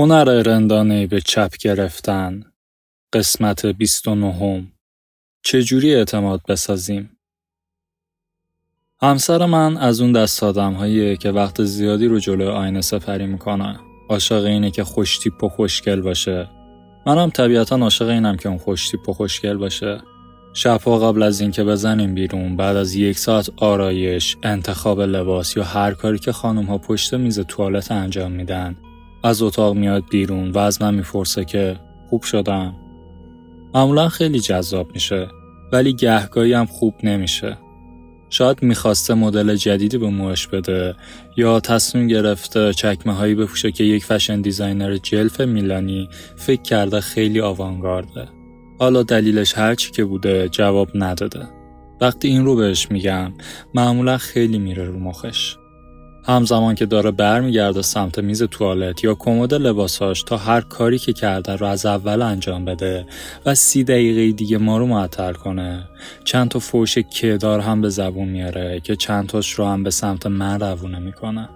هنر رندانه به چپ گرفتن قسمت 29 چجوری اعتماد بسازیم؟ همسر من از اون دست آدم که وقت زیادی رو جلوی آینه سپری می‌کنه. عاشق اینه که خوشتیپ و خوشگل باشه. منم طبیعتا عاشق اینم که اون خوشتیپ و خوشگل باشه. شبها قبل از اینکه بزنیم بیرون بعد از یک ساعت آرایش، انتخاب لباس یا هر کاری که خانم ها پشت میز توالت انجام میدن از اتاق میاد بیرون و از من می‌پرسه که خوب شدم. معمولا خیلی جذاب میشه ولی گهگاهی هم خوب نمیشه. شاید می‌خواسته مدل جدیدی به موش بده یا تصمیم گرفته چکمه هایی بپوشه که یک fashion designer جلف میلانی فکر کرده خیلی آوانگارده. حالا دلیلش هرچی که بوده جواب نداده. وقتی این رو بهش میگم معمولا خیلی میره رو مخش. همزمان که داره برمیگرده سمت میز توالت یا کمد لباساش تا هر کاری که کرده رو از اول انجام بده و سی دقیقه دیگه ما رو معطل کنه. چند تا فوش کدار هم به زبون میاره که چند تاش رو هم به سمت من روونه می‌کنه.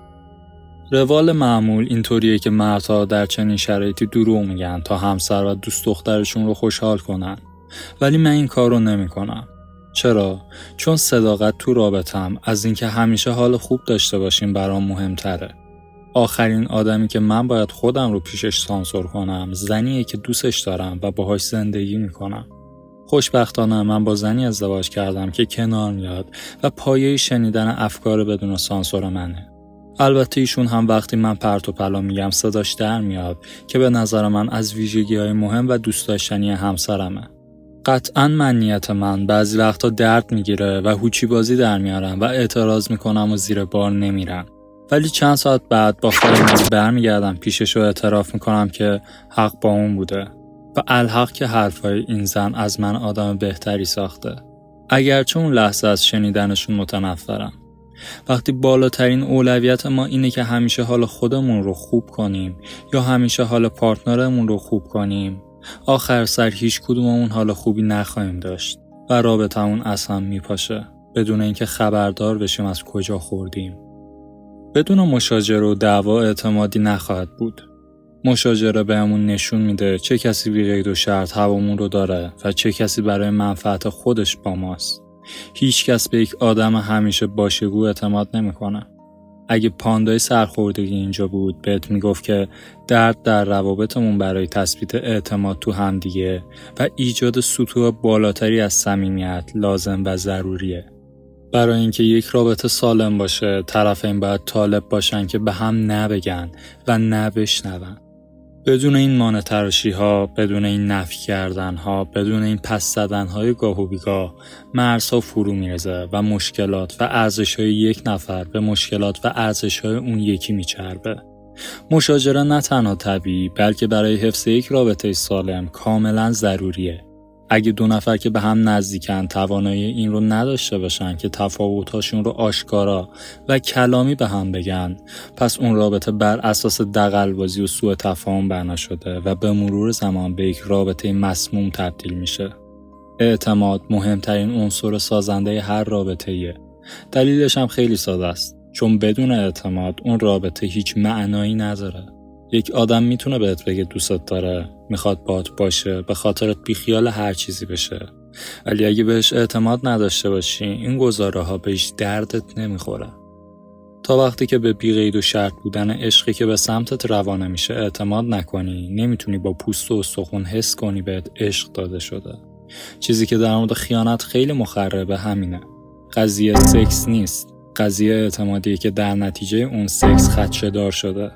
روال معمول اینطوریه که مردها در چنین شرایطی دروغ میگن تا همسر و دوست دخترشون رو خوشحال کنن. ولی من این کار رو نمی‌کنم. چرا؟ چون صداقت تو رابطم از اینکه همیشه حال خوب داشته باشیم برام مهمتره. آخرین آدمی که من باید خودم رو پیشش سانسور کنم زنیه که دوستش دارم و باهاش زندگی می‌کنم. خوشبختانه من با زنی ازدواج کردم که کنار میاد و پایه شنیدن افکار بدون سانسور منه. البته ایشون هم وقتی من پرت و پلا میگم صداش در میاد که به نظر من از ویژگی های مهم و دوست داشتنی همسرمه. قطعا منیت من. بعضی وقتا درد می‌گیره و هوچی بازی در میارم و اعتراض می‌کنم و زیر بار نمیرم. ولی چند ساعت بعد با خودم برمیگردم پیشش رو اعتراف می‌کنم که حق با اون بوده. و الحق که حرفای این زن از من آدم بهتری ساخته. اگرچه اون لحظه از شنیدنشون متنفرم. وقتی بالاترین اولویت ما اینه که همیشه حال خودمون رو خوب کنیم یا همیشه حال پارتنرمون رو خوب کنیم آخر سر هیچ کدوممون حال خوبی نخواهیم داشت و رابطمون از هم میپاشه بدون اینکه خبردار بشیم از کجا خوردیم. بدون مشاجره و دعوا اعتمادی نخواهد بود. مشاجره بهمون نشون میده چه کسی بی و شرط هوامون رو داره و چه کسی برای منفعت خودش با ماست. هیچ کس به یک آدم همیشه باشگو اعتماد نمی‌کنه. اگه پاندای سرخوردگی اینجا بود بهت می‌گفت که درد در روابطمون برای تثبیت اعتماد تو همدیگه و ایجاد سطوح بالاتری از صمیمیت لازم و ضروریه. برای اینکه یک رابطه سالم باشه طرفین باید طالب باشن که به هم نبگن و نبشنون. بدون این مانع تراشی ها، بدون این نفی کردن ها، بدون این پس زدن های گاه و بیگاه ها فرو میرزه و مشکلات و ارزش های یک نفر به مشکلات و ارزش های اون یکی میچربه. مشاجره نه تنها طبیعی بلکه برای حفظ یک رابطه سالم کاملا ضروریه. اگه دو نفر که به هم نزدیکن توانایی این رو نداشته باشن که تفاوتاشون رو آشکارا و کلامی به هم بگن پس اون رابطه بر اساس دقلبازی و سوء تفاهم بنا شده و به مرور زمان به یک رابطه مسموم تبدیل میشه. اعتماد مهمترین عنصر سازنده هر رابطه دلیلش هم خیلی ساده است. چون بدون اعتماد اون رابطه هیچ معنایی نداره. یک آدم می‌تونه بهت بگه دوستت داره می‌خواد بات باشه به خاطرت بیخیال هر چیزی بشه. ولی اگه بهش اعتماد نداشته باشی این گزاره ها بهش دردت نمی‌خوره. تا وقتی که به بیقید و شرط بودن عشقی که به سمتت روانه میشه اعتماد نکنی نمی‌تونی با پوست و استخون حس کنی بهت عشق داده شده. چیزی که در مورد خیانت خیلی مخربه همینه. قضیه سکس نیست. قضیه اعتمادی که در نتیجه اون سکس خدشه دار شده.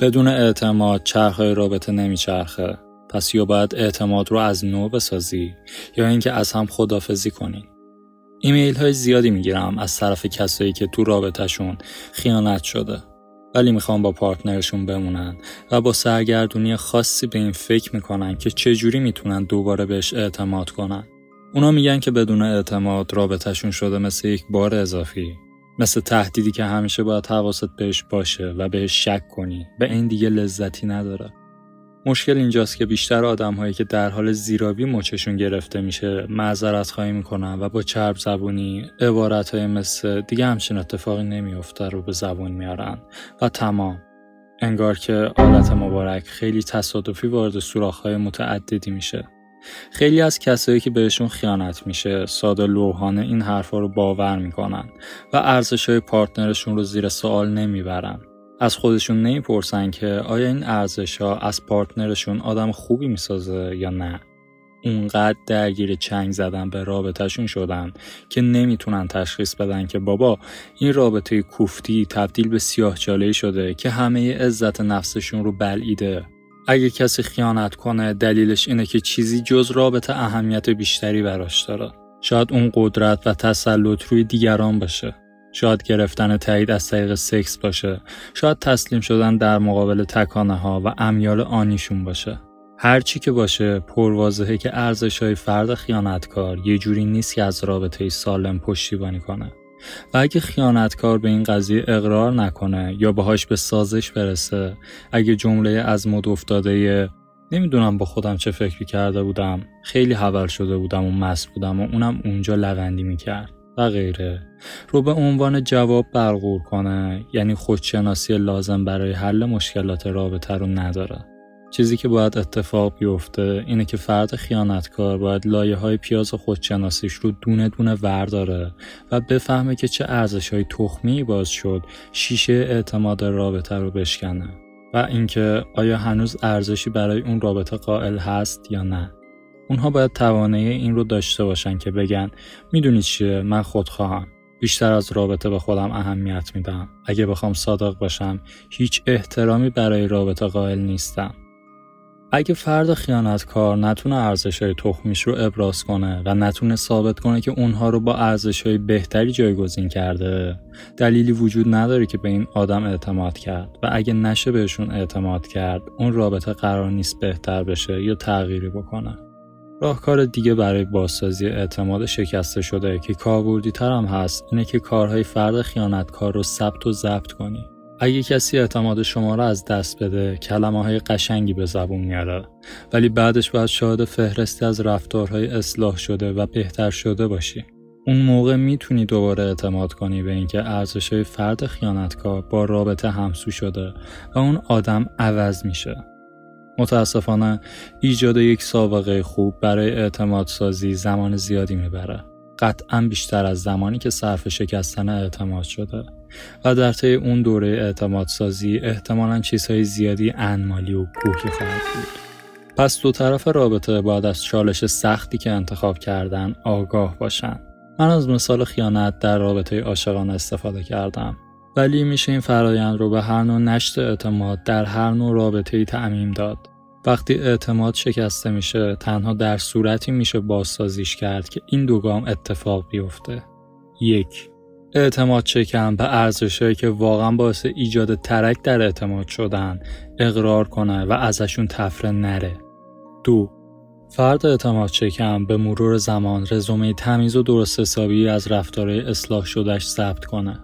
بدون اعتماد چرخهای رابطه نمیچرخه. پس یا باید اعتماد رو از نو بسازی یا اینکه از هم خدافزی کنی. ایمیل های زیادی می‌گیرم از طرف کسایی که تو رابطهشون خیانت شده. ولی می‌خوام با پارتنرشون بمونن و با سرگردونی خاصی به این فکر می‌کنن که چجوری می‌تونن دوباره بهش اعتماد کنن. اونا میگن که بدون اعتماد رابطهشون شده مثل یک بار اضافی. مثل تهدیدی که همیشه باید حواست بهش باشه و بهش شک کنی. به این دیگه لذتی نداره. مشکل اینجاست که بیشتر آدم هایی که در حال زیرابی مچشون گرفته میشه معذرت خواهی می‌کنن و با چرب زبونی عبارت های مثل دیگه همچین اتفاقی نمیافته رو به زبون میارن. و تمام. انگار که آلت مبارک خیلی تصادفی وارد سوراخ‌های متعددی میشه. خیلی از کسایی که بهشون خیانت میشه ساده لوحانه این حرفا رو باور می‌کنن و ارزش های پارتنرشون رو زیر سوال نمی‌برن. از خودشون نمی‌پرسن که آیا این ارزش ها از پارتنرشون آدم خوبی می‌سازه یا نه. اونقدر درگیر چنگ زدن به رابطهشون شدن که نمی‌تونن تشخیص بدن که بابا این رابطه کوفتی تبدیل به سیاه شده که همه عزت نفسشون رو بلعیده اگه کسی خیانت کنه دلیلش اینه که چیزی جز رابطه اهمیت بیشتری براش داره. شاید اون قدرت و تسلط روی دیگران باشه. شاید گرفتن تایید از طریق سکس باشه. شاید تسلیم شدن در مقابل تکانه ها و امیال آنیشون باشه. هر چی که باشه پروازهه که ارزش های فرد خیانتکار یه جوری نیست که از رابطه سالم پشتیبانی کنه. و اگه خیانتکار به این قضیه اقرار نکنه یا باهاش به سازش برسه اگه جمله از مد افتاده نمی‌دونم با خودم چه فکری کرده بودم خیلی حول شده بودم و مست بودم و اونم اونجا لوندی می‌کرد و غیره. رو به عنوان جواب برغور کنه یعنی خودشناسی لازم برای حل مشکلات رابطه رو نداره. چیزی که باید اتفاق بیفته اینه که فرد خیانتکار باید لایه های پیاز خودشناسیش رو دونه دونه ورداره و بفهمه که چه ارزش های تخمی باز شد شیشه اعتماد رابطه رو بشکنه و اینکه آیا هنوز ارزشی برای اون رابطه قائل هست یا نه. اونها باید توانایی این رو داشته باشن که بگن می‌دونی چیه؟ من خودخواهم. بیشتر از رابطه به خودم اهمیت میدم. اگه بخوام صادق باشم هیچ احترامی برای رابطه قائل نیستم. اگه فرد خیانتکار نتونه ارزش های تخمیش رو ابراز کنه و نتونه ثابت کنه که اونها رو با ارزش های بهتری جایگزین کرده دلیلی وجود نداره که به این آدم اعتماد کرد و اگه نشه بهشون اعتماد کرد اون رابطه قرار نیست بهتر بشه یا تغییری بکنه. راهکار دیگه برای بازسازی اعتماد شکسته شده که کاربردی هم هست اینه که کارهای فرد خیانتکار رو ثبت و ضبط کنی. اگه کسی اعتماد شما را از دست بده کلمه های قشنگی به زبون میاره. ولی بعدش باید شاهد فهرستی از رفتارهای اصلاح شده و بهتر شده باشی. اون موقع می‌تونی دوباره اعتماد کنی به اینکه ارزش های فرد خیانتکار با رابطه همسو شده و اون آدم عوض میشه. متاسفانه ایجاد یک سابقه خوب برای اعتماد سازی زمان زیادی می‌بره. قطعا بیشتر از زمانی که صرف شکستن اعتماد شده. و در طی اون دوره اعتماد سازی احتمالا چیزهای زیادی انمالی و کوهی خواهد بود. پس دو طرف رابطه باید از چالش سختی که انتخاب کردن آگاه باشن. من از مثال خیانت در رابطه عاشقانه استفاده کردم. ولی میشه این فرایند رو به هر نوع نشت اعتماد در هر نوع رابطه ای تعمیم داد. وقتی اعتماد شکسته میشه تنها در صورتی میشه بازسازیش کرد که این دو گام اتفاق بیفته. یک اعتماد شکن به ارزشهایی که واقعا باعث ایجاد ترک در اعتماد شدن اقرار کنه و ازشون تفره نره. دو فرد اعتماد شکن به مرور زمان رزومه تمیز و درست حسابی از رفتارهای اصلاح شدهش ثبت کنه.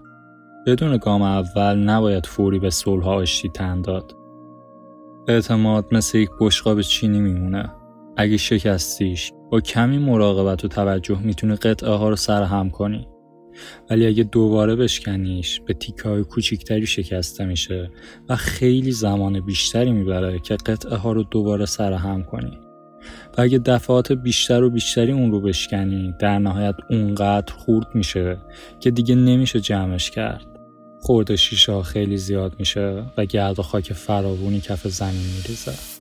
بدون گام اول نباید فوری به صلح آشتی داد. اعتماد مثل یک بشقاب چینی میمونه. اگه شکستیش با کمی مراقبت و توجه می‌تونی قطعه ها رو سرهم کنی. ولی اگه دوباره بشکنیش به تیکه های کوچیکتری شکسته میشه و خیلی زمان بیشتری می‌بره که قطعه ها رو دوباره سرهم کنی. و اگه دفعات بیشتر و بیشتری اون رو بشکنی در نهایت اونقدر خورد میشه که دیگه نمیشه جمعش کرد. خورد شیشه ها خیلی زیاد میشه و گرد و خاک فراوونی کف زمین میریزه.